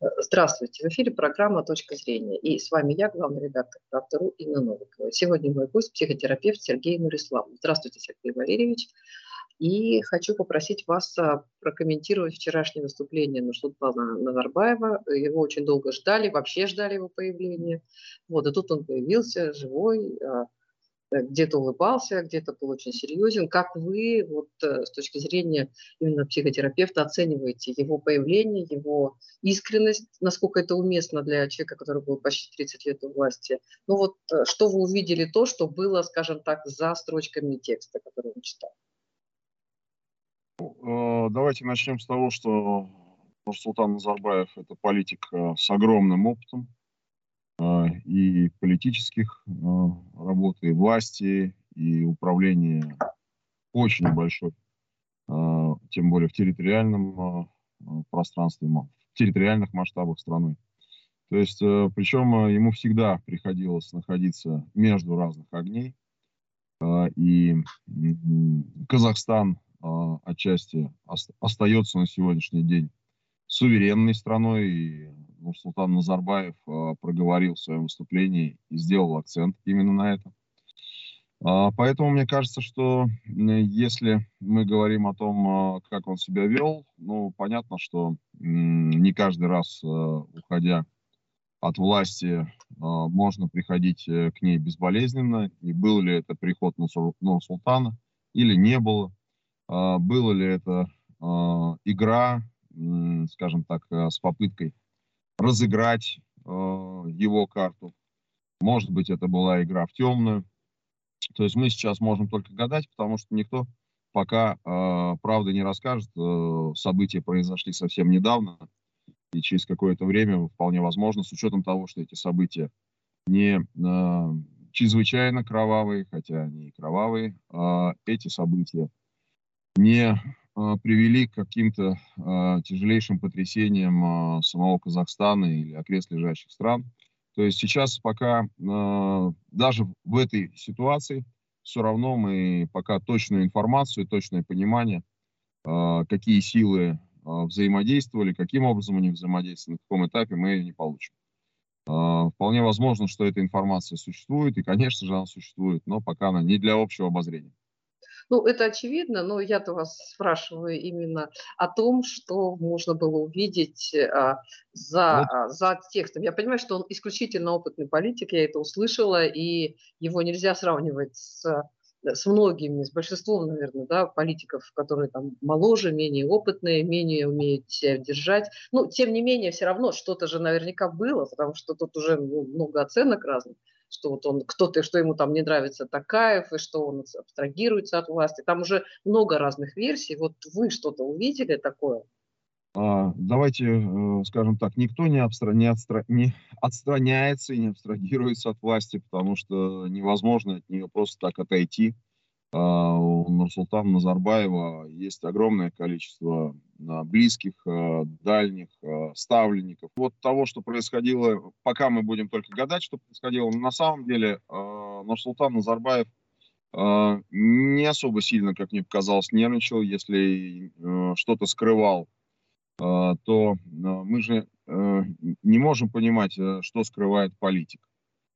Здравствуйте, в эфире программа «Точка зрения». И с вами я, главный редактор «Правда.ру» Инна Новикова. Сегодня мой гость – психотерапевт Сергей Нуриславов. Здравствуйте, Сергей Валерьевич. И хочу попросить вас а, прокомментировать вчерашнее выступление Нурсултана Назарбаева. Его очень долго ждали, вообще ждали его появления. Вот, и тут он появился, живой, а, где-то улыбался, где-то был очень серьезен. Как вы вот, э, с точки зрения именно психотерапевта оцениваете его появление, его искренность, насколько это уместно для человека, который был почти 30 лет у власти? Ну вот э, что вы увидели то, что было, скажем так, за строчками текста, который он читал? Ну, давайте начнем с того, что Нурсултан Назарбаев – это политик с огромным опытом, и политических а, работ, и власти, и управления очень большой, а, тем более в территориальном пространстве, в территориальных масштабах страны. То есть, причем ему всегда приходилось находиться между разных огней. И Казахстан отчасти остается на сегодняшний день суверенной страной. И Нурсултан Назарбаев э, проговорил в своем выступлении и сделал акцент именно на этом. А, поэтому мне кажется, что если мы говорим о том, э, как он себя вел, ну, понятно, что не каждый раз, э, уходя от власти, можно приходить к ней безболезненно. И был ли это приход Нурсултана или не было. Было ли это игра, скажем так, с попыткой разыграть э, его карту. Может быть, это была игра в темную. То есть мы сейчас можем только гадать, потому что никто пока э, правды не расскажет. Э, события произошли совсем недавно, и через какое-то время вполне возможно, с учетом того, что эти события не э, чрезвычайно кровавые, хотя они и кровавые, э, эти события не а, привели к каким-то э, тяжелейшим потрясениям э, самого Казахстана или окрест лежащих стран. То есть сейчас пока даже в этой ситуации все равно мы пока точную информацию, точное понимание, какие силы взаимодействовали, каким образом они взаимодействовали, на каком этапе мы ее не получим. Вполне возможно, что эта информация существует, и, конечно же, она существует, но пока она не для общего обозрения. Ну, это очевидно, но я-то вас спрашиваю именно о том, что можно было увидеть а, за, вот. а, за текстом. Я понимаю, что он исключительно опытный политик, я это услышала, и его нельзя сравнивать с с многими, с большинством, наверное, да, политиков, которые там моложе, менее опытные, менее умеют себя держать. Ну, тем не менее, все равно что-то же наверняка было, потому что тут уже ну, много оценок разных что вот он кто-то, что ему там не нравится Такаев, и что он абстрагируется от власти. Там уже много разных версий. Вот вы что-то увидели такое? А, давайте э, скажем так, никто не, абстра... не, отстра... не отстраняется и не абстрагируется от власти, потому что невозможно от нее просто так отойти. А, у Нурсултана Назарбаева есть огромное количество а, близких, а, дальних, ставленников. Вот того, что происходило, пока мы будем только гадать, что происходило, на самом деле Нурсултан Назарбаев не особо сильно, как мне показалось, нервничал. Если что-то скрывал, то мы же не можем понимать, что скрывает политик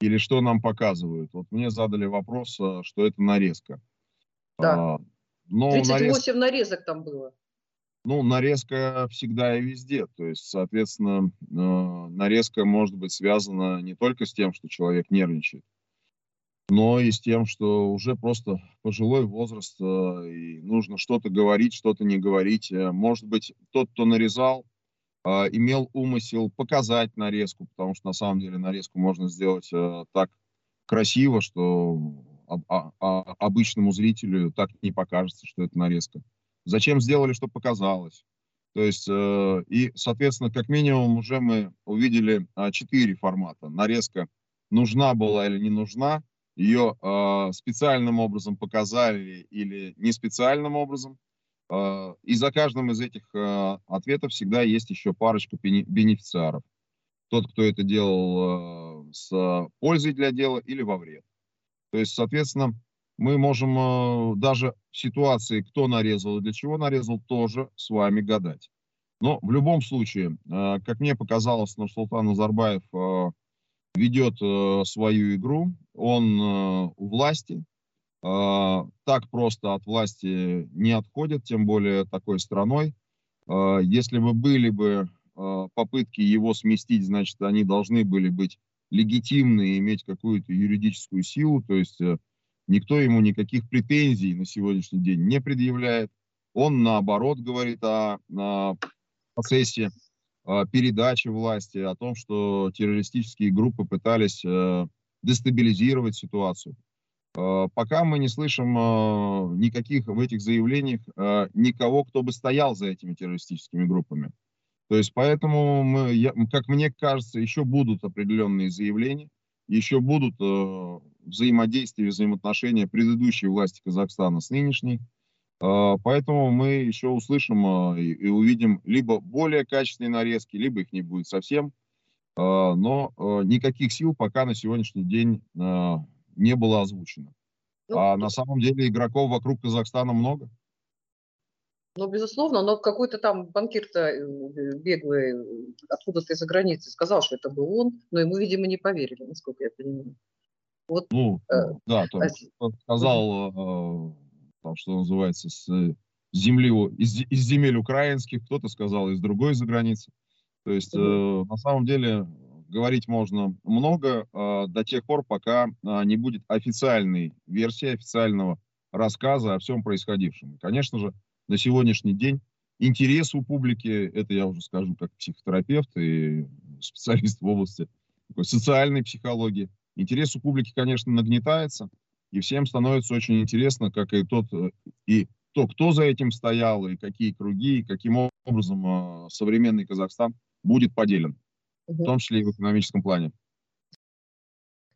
или что нам показывают. Вот мне задали вопрос, что это нарезка. Да. А, но 38 нарез... нарезок там было. Ну, нарезка всегда и везде. То есть, соответственно, э, нарезка может быть связана не только с тем, что человек нервничает, но и с тем, что уже просто пожилой возраст, э, и нужно что-то говорить, что-то не говорить. Э, может быть, тот, кто нарезал, имел умысел показать нарезку, потому что на самом деле нарезку можно сделать так красиво, что а, а, обычному зрителю так не покажется, что это нарезка. Зачем сделали, чтобы показалось? То есть, э, и, соответственно, как минимум уже мы увидели э, четыре формата. Нарезка нужна была или не нужна, ее э, специальным образом показали или не специальным образом. Э, и за каждым из этих э, ответов всегда есть еще парочка бенефициаров. Тот, кто это делал э, с пользой для дела или во вред. То есть, соответственно, мы можем э, даже в ситуации, кто нарезал и для чего нарезал, тоже с вами гадать. Но в любом случае, э, как мне показалось, Нурсултан Назарбаев э, ведет свою игру, он у власти, так просто от власти не отходит, тем более такой страной. Если бы были бы попытки его сместить, значит, они должны были быть легитимны и иметь какую-то юридическую силу, то есть никто ему никаких претензий на сегодняшний день не предъявляет. Он, наоборот, говорит о, о процессе э, передачи власти, о том, что террористические группы пытались э, дестабилизировать ситуацию. Э, пока мы не слышим никаких в этих заявлениях никого, кто бы стоял за этими террористическими группами. То есть поэтому, мы, я, как мне кажется, еще будут определенные заявления, еще будут взаимодействия, взаимоотношения предыдущей власти Казахстана с нынешней. А, поэтому мы еще услышим а, и увидим либо более качественные нарезки, либо их не будет совсем. А, но никаких сил пока на сегодняшний день не было озвучено. Ну, а на самом деле игроков вокруг Казахстана много. Ну, безусловно, но какой-то там банкир-то э, беглый откуда-то из-за границы сказал, что это был он, но ему, видимо, не поверили, насколько я понимаю. Вот, ну, э, да, то, а... сказал там, что называется, с земли, из, из земель украинских, кто-то сказал из другой за границы. То есть, э, на самом деле, говорить можно много э, до тех пор, пока э, не будет официальной версии, официального рассказа о всем происходившем. Конечно же, на сегодняшний день интерес у публики, это я уже скажу как психотерапевт и специалист в области такой социальной психологии, интерес у публики, конечно, нагнетается, и всем становится очень интересно, как и тот, э, и то, кто за этим стоял, и какие круги, и каким образом э, современный Казахстан будет поделен, угу. в том числе и в экономическом плане.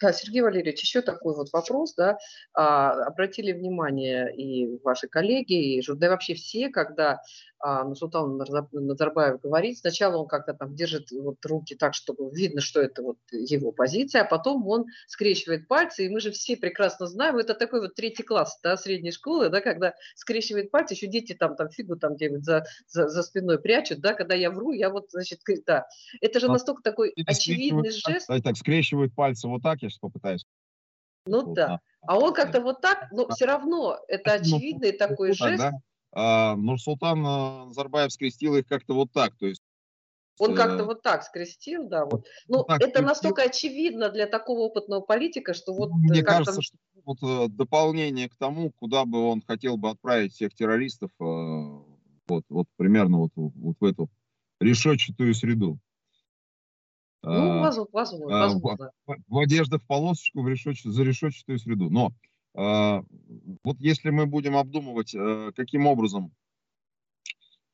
Да, Сергей Валерьевич, еще такой вот вопрос, да, а, обратили внимание и ваши коллеги, и да и вообще все, когда Нурсултан Назарбаев говорит, сначала он как-то там держит вот руки так, чтобы видно, что это вот его позиция, а потом он скрещивает пальцы, и мы же все прекрасно знаем, это такой вот третий класс, да, средней школы, да, когда скрещивает пальцы, еще дети там, там фигу там где-нибудь за, за, за спиной прячут, да, когда я вру, я вот, значит, да, это же настолько такой очевидный жест. Так, скрещивают пальцы вот так, я сейчас попытаюсь. Ну вот, да. А он как-то вот так, но все равно это очевидный ну, такой жест. Да? А, Нурсултан Назарбаев скрестил их как-то вот так, то есть он как-то вот так скрестил, да. Вот. Ну, так, это настолько очевидно для такого опытного политика, что вот... Ну, мне кажется, что вот э, дополнение к тому, куда бы он хотел бы отправить всех террористов, э, вот, вот примерно вот, вот в эту решетчатую среду. Ну, возможно, возможно. возможно. В, в одежда в полосочку в решетч, за решетчатую среду. Но э, вот если мы будем обдумывать, э, каким образом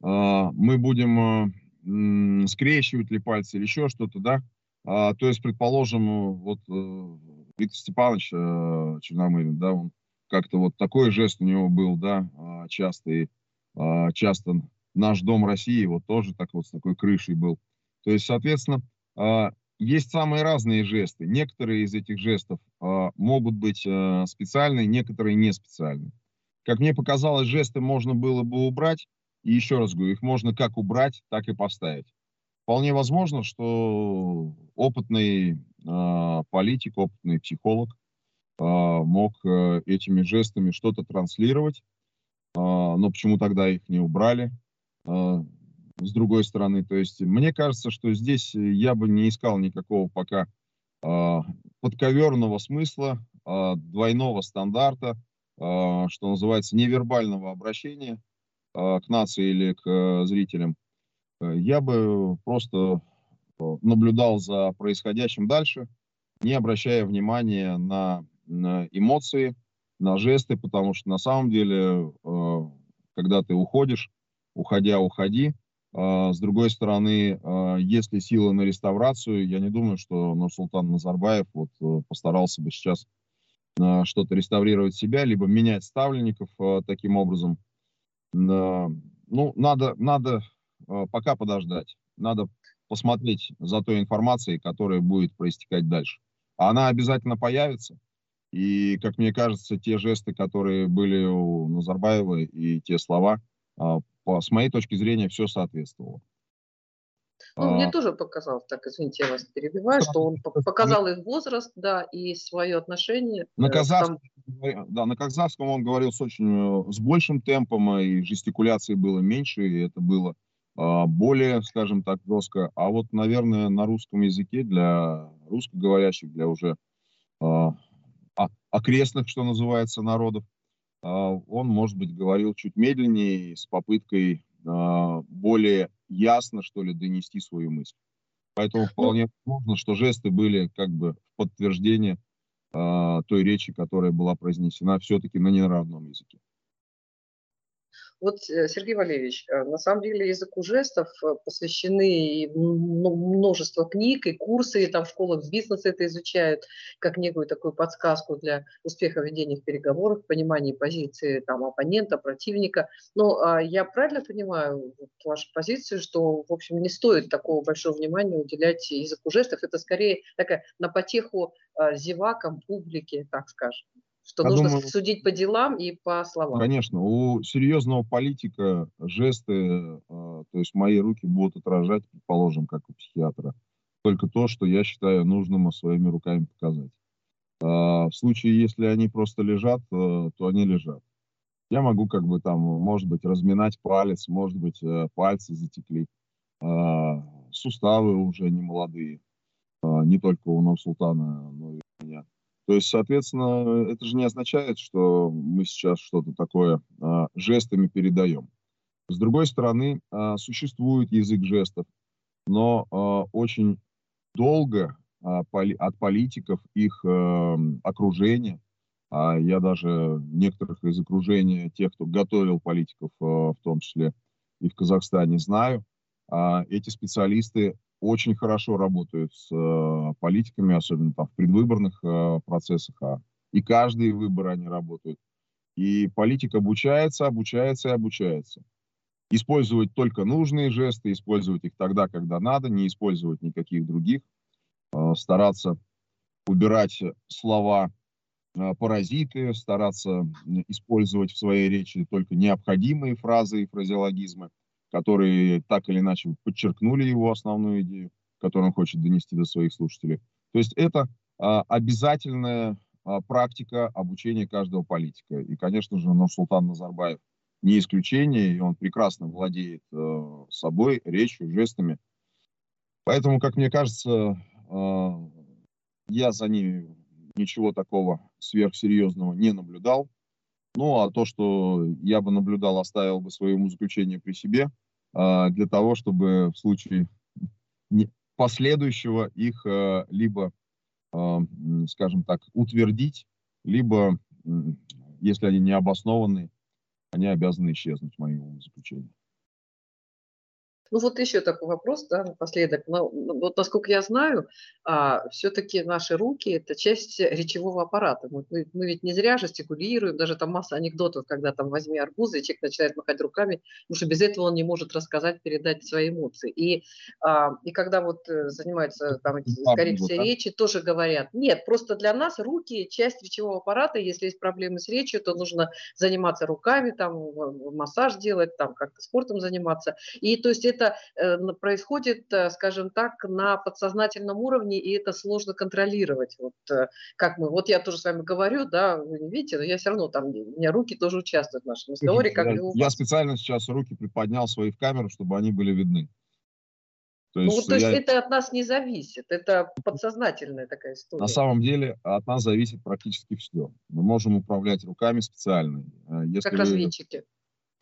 э, мы будем э, скрещивать ли пальцы или еще что-то, да, то есть, предположим, вот э, Виктор Степанович э, Черномырин, да, он как-то вот такой жест у него был, да, э, часто наш Дом России вот тоже так вот с такой крышей был. То есть, соответственно, а, есть самые разные жесты. Некоторые из этих жестов а, могут быть а, специальные, некоторые не специальные. Как мне показалось, жесты можно было бы убрать. И еще раз говорю, их можно как убрать, так и поставить. Вполне возможно, что опытный э, политик, опытный психолог э, мог э, этими жестами что-то транслировать, э, но почему тогда их не убрали? Э, с другой стороны. То есть мне кажется, что здесь я бы не искал никакого пока подковерного смысла, э, двойного стандарта, э, что называется, невербального обращения э, к нации или к э, зрителям. Я бы просто наблюдал за происходящим дальше, не обращая внимания на, эмоции, на жесты, потому что на самом деле, э, когда ты уходишь, уходя, уходи, а, с другой стороны, а, если силы на реставрацию, я не думаю, что Нурсултан Назарбаев вот э, постарался бы сейчас а, что-то реставрировать себя, либо менять ставленников таким образом. Ну, надо, надо пока подождать. Надо посмотреть за той информацией, которая будет проистекать дальше. Она обязательно появится. И, как мне кажется, те жесты, которые были у Назарбаева и те слова, с моей точки зрения, все соответствовало. Ну, а, мне тоже показалось, так, извините, я вас перебиваю, что он показал их возраст, да, и свое отношение. На казахском, там... да, на казахском он говорил с очень, с большим темпом, и жестикуляции было меньше, и это было а, более, скажем так, жестко. А вот, наверное, на русском языке для русскоговорящих, для уже а, окрестных, что называется, народов, он, может быть, говорил чуть медленнее, с попыткой более ясно, что ли, донести свою мысль. Поэтому ну вполне возможно, что жесты были как бы в подтверждение э, той речи, которая была произнесена все-таки на неравном языке. Вот, э, Сергей Валерьевич, э, на самом деле языку жестов э, посвящены множество книг и курсы, и там в школах бизнеса это изучают, как некую такую подсказку для успеха ведения в переговорах, понимания позиции там, оппонента, противника. Но а, я правильно понимаю вашу позицию, что, в общем, не стоит такого большого внимания уделять языку жестов, это скорее такая на потеху а, зевакам, публике, так скажем? Что Я нужно думаю, судить по делам и по словам. Конечно, у серьезного политика жесты, э, то есть мои руки будут отражать, предположим, как у психиатра, только то, что я считаю нужным своими руками показать. А, в случае, если они просто лежат, э, то они лежат. Я могу как бы там, может быть, разминать палец, может быть, э, пальцы затекли, а, суставы уже не молодые, а, не только у Нур-Султана, но. То есть, соответственно, это же не означает, что мы сейчас что-то такое а, жестами передаем. С другой стороны, а, существует язык жестов, но а, очень долго а, поли, от политиков, их а, окружения, а я даже некоторых из окружения, тех, кто готовил политиков, а, в том числе и в Казахстане, знаю, а, эти специалисты очень хорошо работают с э, политиками, особенно там в предвыборных э, процессах, а и каждый выбор они работают. И политик обучается, обучается и обучается. Использовать только нужные жесты, использовать их тогда, когда надо, не использовать никаких других, э, стараться убирать слова э, паразиты, стараться использовать в своей речи только необходимые фразы и фразеологизмы – которые так или иначе подчеркнули его основную идею, которую он хочет донести до своих слушателей. То есть это а, обязательная а, практика обучения каждого политика. И, конечно же, Нурсултан Назарбаев не исключение, и он прекрасно владеет э, собой, речью, жестами. Поэтому, как мне кажется, э, я за ними ничего такого сверхсерьезного не наблюдал. Ну, а то, что я бы наблюдал, оставил бы своему заключению при себе, для того, чтобы в случае последующего их а, либо, а, скажем так, утвердить, либо, если они не обоснованы, они обязаны исчезнуть, в моем заключении. Ну вот еще такой вопрос, да, напоследок. Ну, вот насколько я знаю, а, все-таки наши руки – это часть речевого аппарата. Мы, мы ведь не зря жестикулируем, даже там масса анекдотов, когда там возьми арбузы, и человек начинает махать руками, потому что без этого он не может рассказать, передать свои эмоции. И, а, и когда вот э, занимаются там коррекцией да? речи, тоже говорят, нет, просто для нас руки – часть речевого аппарата, если есть проблемы с речью, то нужно заниматься руками, там массаж делать, там как-то спортом заниматься. И то есть это это э, происходит, э, скажем так, на подсознательном уровне, и это сложно контролировать. Вот э, как мы, вот я тоже с вами говорю, да, вы не видите, но я все равно там, у меня руки тоже участвуют в нашем разговоре. Как я, я специально сейчас руки приподнял свои в камеру, чтобы они были видны. То есть, ну, то есть я... это от нас не зависит, это подсознательная такая история. На самом деле от нас зависит практически все. Мы можем управлять руками специально. Если как вы...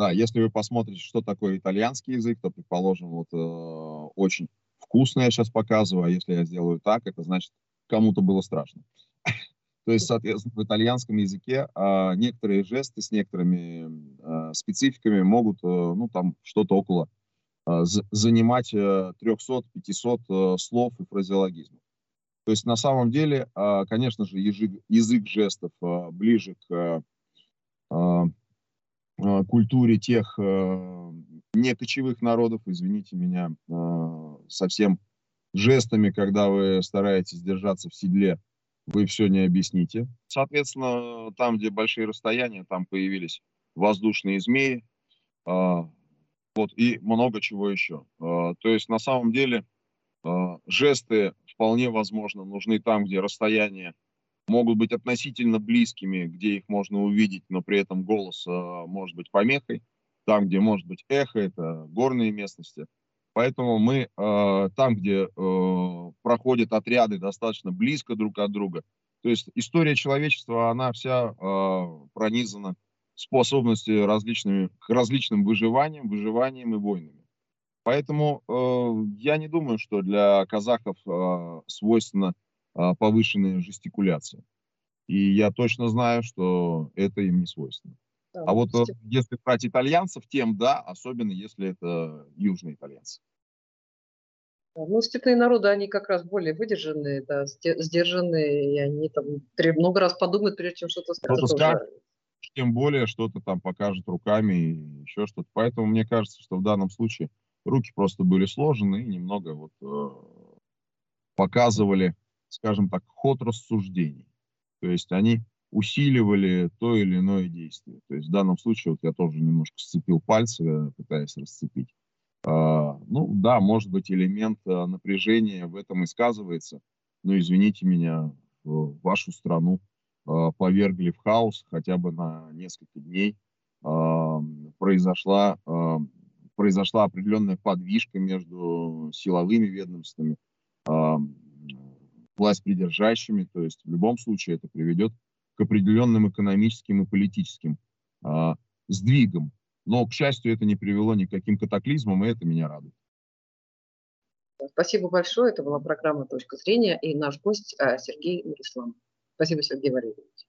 Да, если вы посмотрите, что такое итальянский язык, то, предположим, вот э, очень вкусно я сейчас показываю, а если я сделаю так, это значит, кому-то было страшно. То есть, соответственно, в итальянском языке э, некоторые жесты с некоторыми э, спецификами могут, э, ну, там, что-то около э, занимать э, 300-500 э, слов и фразеологизмов. То есть, на самом деле, э, конечно же, язык, язык жестов э, ближе к Э, культуре тех э, некочевых народов, извините меня, э, совсем жестами, когда вы стараетесь держаться в седле, вы все не объясните. Соответственно, там, где большие расстояния, там появились воздушные змеи, Вот, и много чего еще. То есть на самом деле жесты вполне возможно нужны там, где расстояние могут быть относительно близкими, где их можно увидеть, но при этом голос может быть помехой. Там, где может быть эхо, это горные местности. Поэтому мы э, там, где э, проходят отряды достаточно близко друг от друга, то есть история человечества, она вся э, пронизана способностью различными, к различным выживаниям, выживаниям и войнами. Поэтому э, я не думаю, что для казахов э, свойственна э, повышенная жестикуляция. И я точно знаю, что это им не свойственно. Да, а вот есть... если брать итальянцев, тем да, особенно если это южные итальянцы. Ну, степные народы, они как раз более выдержанные, да, сдержанные, и они там много раз подумают, прежде чем что-то скажут. Что-то скажет, тем более что-то там покажет руками и еще что-то. Поэтому мне кажется, что в данном случае руки просто были сложены и немного вот э, показывали, скажем так, ход рассуждений. То есть они усиливали то или иное действие. То есть в данном случае вот я тоже немножко сцепил пальцы, пытаясь расцепить. А, ну да, может быть элемент а, напряжения в этом и сказывается, но извините меня, вашу страну а, повергли в хаос хотя бы на несколько дней. Произошла, произошла определенная подвижка между силовыми ведомствами, власть придержащими, то есть в любом случае это приведет к определенным экономическим и политическим а, сдвигам. Но, к счастью, это не привело ни к катаклизмам, и это меня радует. Спасибо большое. Это была программа «Точка зрения» и наш гость а, Сергей Нурислам. Спасибо, Сергей Валерьевич.